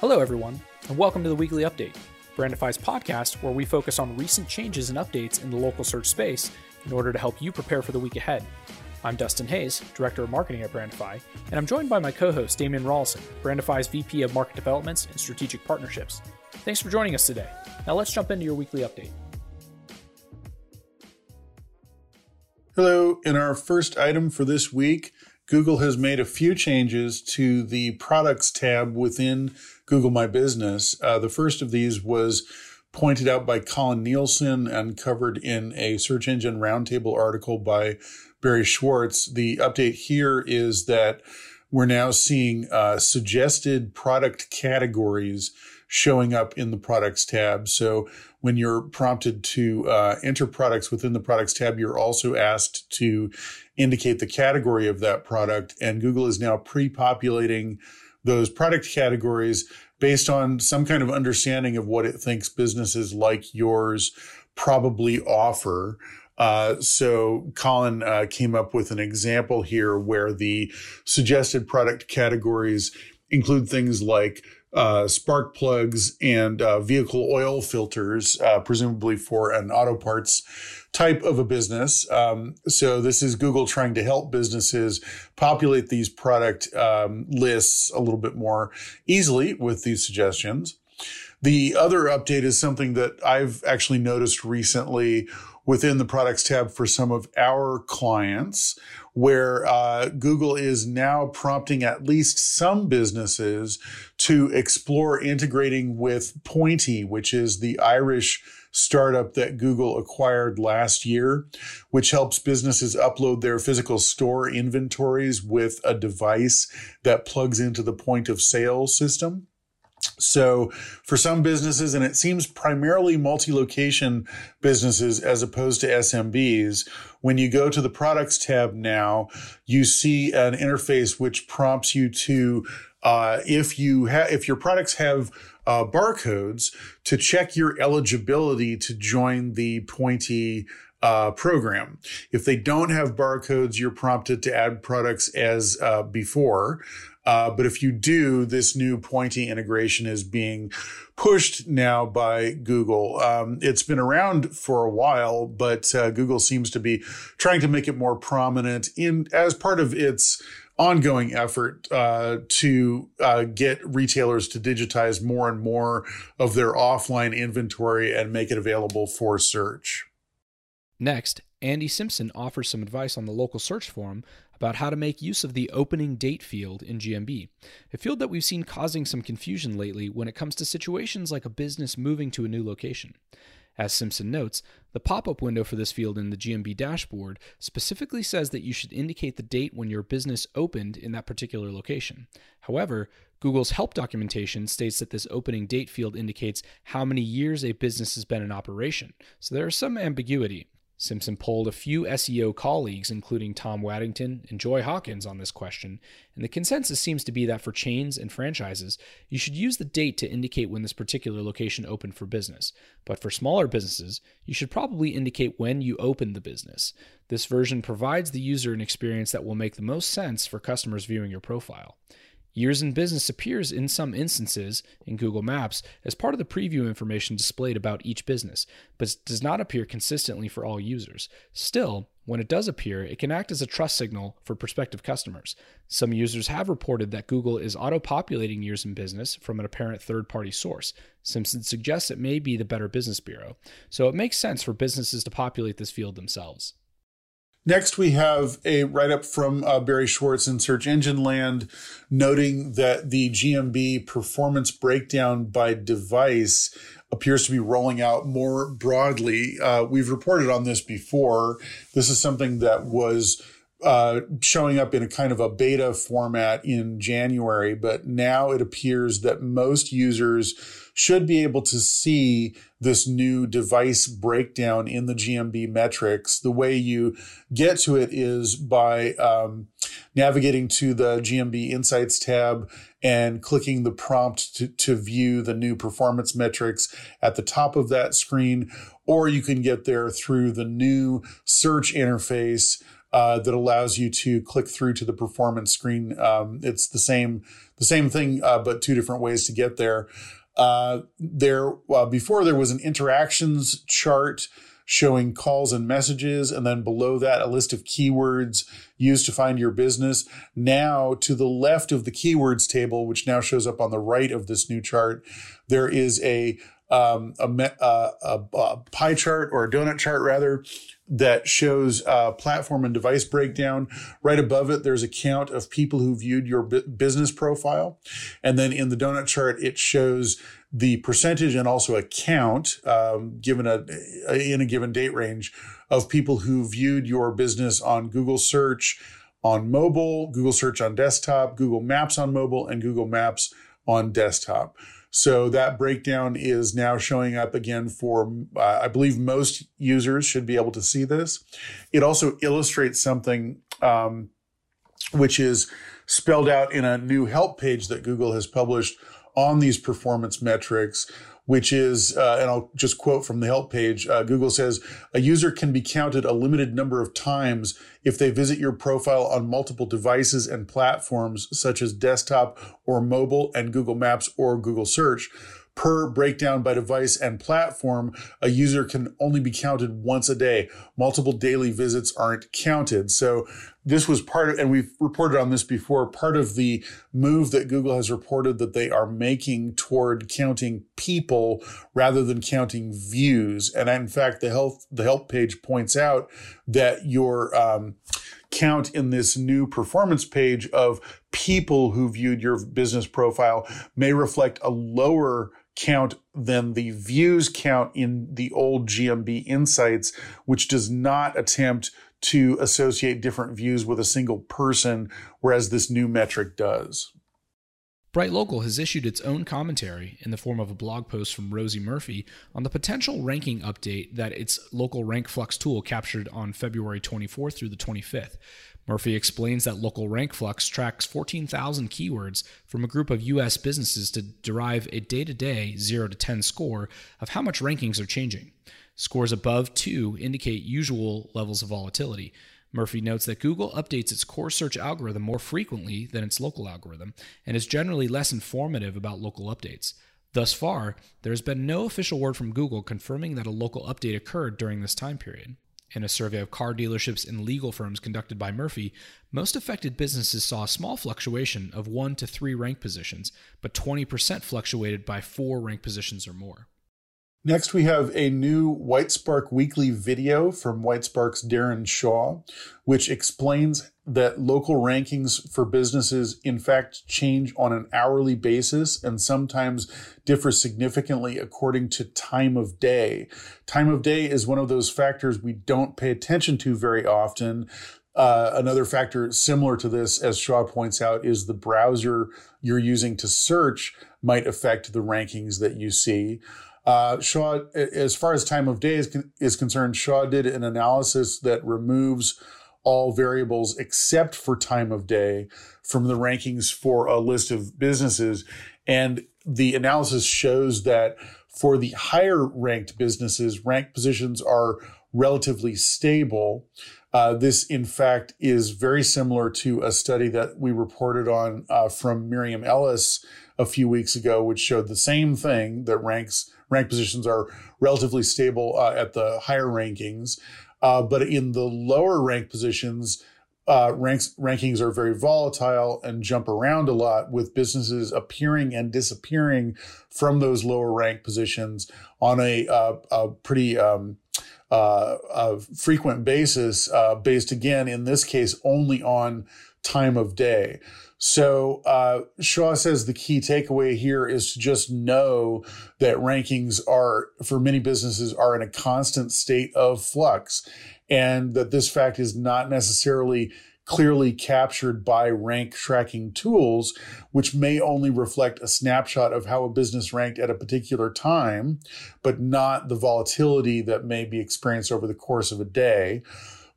Hello, everyone, and welcome to the weekly update, Brandify's podcast where we focus on recent changes and updates in the local search space in order to help you prepare for the week ahead. I'm Dustin Hayes, Director of Marketing at Brandify, and I'm joined by my co host, Damian Rollison, Brandify's VP of Market Developments and Strategic Partnerships. Thanks for joining us today. Now let's jump into your weekly update. Hello. In our first item for this week, Google has made a few changes to the products tab within Google My Business. Uh, the first of these was pointed out by Colan Nielsen and covered in a Search Engine Roundtable article by Barry Schwartz. The update here is that we're now seeing uh, suggested product categories showing up in the products tab. So when you're prompted to uh, enter products within the products tab, you're also asked to indicate the category of that product. And Google is now pre populating those product categories based on some kind of understanding of what it thinks businesses like yours probably offer. Uh, so Colan uh, came up with an example here where the suggested product categories include things like uh, spark plugs and uh, vehicle oil filters, uh, presumably for an auto parts type of a business. Um, so this is Google trying to help businesses populate these product um, lists a little bit more easily with these suggestions. The other update is something that I've actually noticed recently within the products tab for some of our clients, where uh, Google is now prompting at least some businesses to explore integrating with Pointy, which is the Irish startup that Google acquired last year, which helps businesses upload their physical store inventories with a device that plugs into the point of sale system. So for some businesses, and it seems primarily multi-location businesses as opposed to SMBs, when you go to the products tab now, you see an interface which prompts you to, uh, if you if your products have uh, barcodes, to check your eligibility to join the Pointy uh, program. If they don't have barcodes, you're prompted to add products as uh, before. Uh, but if you do, this new Pointy integration is being pushed now by Google. Um, it's been around for a while, but uh, Google seems to be trying to make it more prominent in as part of its ongoing effort uh, to uh, get retailers to digitize more and more of their offline inventory and make it available for search. Next, Andy Simpson offers some advice on the local search forum about how to make use of the opening date field in GMB, a field that we've seen causing some confusion lately when it comes to situations like a business moving to a new location. As Simpson notes, the pop up window for this field in the GMB dashboard specifically says that you should indicate the date when your business opened in that particular location. However, Google's help documentation states that this opening date field indicates how many years a business has been in operation, so there is some ambiguity. Simpson polled a few SEO colleagues, including Tom Waddington and Joy Hawkins, on this question, and the consensus seems to be that for chains and franchises, you should use the date to indicate when this particular location opened for business. But for smaller businesses, you should probably indicate when you opened the business. This version provides the user an experience that will make the most sense for customers viewing your profile. Years in Business appears in some instances in Google Maps as part of the preview information displayed about each business, but does not appear consistently for all users. Still, when it does appear, it can act as a trust signal for prospective customers. Some users have reported that Google is auto populating Years in Business from an apparent third party source. Simpson suggests it may be the Better Business Bureau, so it makes sense for businesses to populate this field themselves. Next, we have a write up from uh, Barry Schwartz in Search Engine Land noting that the GMB performance breakdown by device appears to be rolling out more broadly. Uh, we've reported on this before. This is something that was uh, showing up in a kind of a beta format in January, but now it appears that most users should be able to see this new device breakdown in the GMB metrics. The way you get to it is by um, navigating to the GMB Insights tab and clicking the prompt to, to view the new performance metrics at the top of that screen, or you can get there through the new search interface uh, that allows you to click through to the performance screen. Um, it's the same the same thing, uh, but two different ways to get there. Uh, there before there was an interactions chart showing calls and messages, and then below that, a list of keywords used to find your business. Now, to the left of the keywords table, which now shows up on the right of this new chart, there is a um, a, uh, a, a, pie chart or a donut chart rather that shows uh, platform and device breakdown. Right above it, there's a count of people who viewed your bu- business profile. And then in the donut chart, it shows the percentage and also a count um, given a, in a given date range of people who viewed your business on Google search on mobile, Google search on desktop, Google Maps on mobile, and Google Maps on desktop. So that breakdown is now showing up again for, uh, I believe most users should be able to see this. It also illustrates something um, which is spelled out in a new help page that Google has published on these performance metrics which is, uh, and I'll just quote from the help page uh, Google says, a user can be counted a limited number of times if they visit your profile on multiple devices and platforms such as desktop or mobile and Google Maps or Google Search per breakdown by device and platform, a user can only be counted once a day. Multiple daily visits aren't counted. So this was part of, and we've reported on this before, part of the move that Google has reported that they are making toward counting people rather than counting views. And in fact, the health, the help page points out that your, um, count in this new performance page of people who viewed your business profile may reflect a lower count than the views count in the old GMB Insights, which does not attempt to associate different views with a single person, whereas this new metric does. BrightLocal has issued its own commentary in the form of a blog post from Rosie Murphy on the potential ranking update that its local rank flux tool captured on February 24th through the 25th. Murphy explains that local rank flux tracks 14,000 keywords from a group of U.S. businesses to derive a day to day 0 to 10 score of how much rankings are changing. Scores above 2 indicate usual levels of volatility. Murphy notes that Google updates its core search algorithm more frequently than its local algorithm and is generally less informative about local updates. Thus far, there has been no official word from Google confirming that a local update occurred during this time period. In a survey of car dealerships and legal firms conducted by Murphy, most affected businesses saw a small fluctuation of 1 to 3 rank positions, but 20% fluctuated by 4 rank positions or more. Next, we have a new Whitespark weekly video from Whitespark's Darren Shaw, which explains that local rankings for businesses, in fact, change on an hourly basis and sometimes differ significantly according to time of day. Time of day is one of those factors we don't pay attention to very often. Uh, another factor similar to this, as Shaw points out, is the browser you're using to search might affect the rankings that you see. Uh, Shaw, as far as time of day is, is concerned, Shaw did an analysis that removes all variables except for time of day from the rankings for a list of businesses. And the analysis shows that for the higher ranked businesses, rank positions are relatively stable. Uh, this, in fact, is very similar to a study that we reported on uh, from Miriam Ellis a few weeks ago, which showed the same thing that ranks rank positions are relatively stable uh, at the higher rankings. Uh, but in the lower rank positions, uh, ranks rankings are very volatile and jump around a lot, with businesses appearing and disappearing from those lower rank positions on a, uh, a pretty um, uh, a frequent basis, uh, based again in this case only on time of day. So uh, Shaw says the key takeaway here is to just know that rankings are for many businesses are in a constant state of flux, and that this fact is not necessarily clearly captured by rank tracking tools, which may only reflect a snapshot of how a business ranked at a particular time, but not the volatility that may be experienced over the course of a day.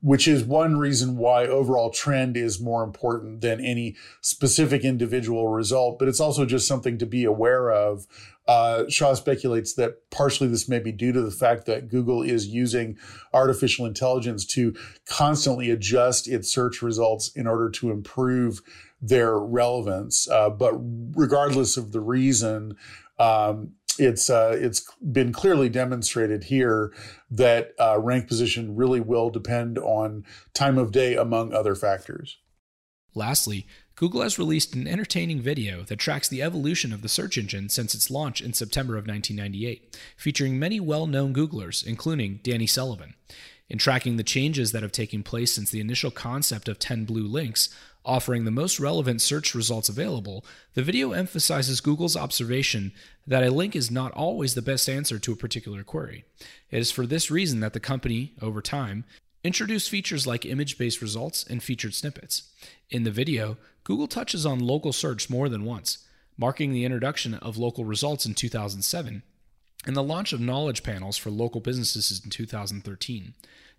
Which is one reason why overall trend is more important than any specific individual result. But it's also just something to be aware of. Uh, Shaw speculates that partially this may be due to the fact that Google is using artificial intelligence to constantly adjust its search results in order to improve their relevance. Uh, but regardless of the reason, um, it's uh, it's been clearly demonstrated here that uh, rank position really will depend on time of day, among other factors. Lastly, Google has released an entertaining video that tracks the evolution of the search engine since its launch in September of 1998, featuring many well known Googlers, including Danny Sullivan. In tracking the changes that have taken place since the initial concept of 10 blue links, offering the most relevant search results available, the video emphasizes Google's observation that a link is not always the best answer to a particular query. It is for this reason that the company, over time, introduced features like image based results and featured snippets. In the video, Google touches on local search more than once, marking the introduction of local results in 2007 and the launch of knowledge panels for local businesses in 2013.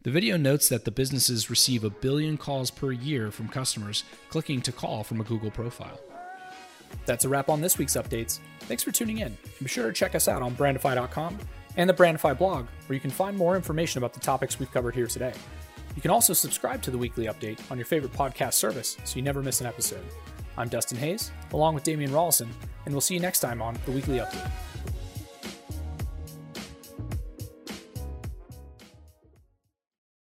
The video notes that the businesses receive a billion calls per year from customers clicking to call from a Google profile. That's a wrap on this week's updates. Thanks for tuning in. Be sure to check us out on brandify.com and the Brandify blog, where you can find more information about the topics we've covered here today. You can also subscribe to the weekly update on your favorite podcast service so you never miss an episode. I'm Dustin Hayes, along with Damian Rollison, and we'll see you next time on the Weekly Update.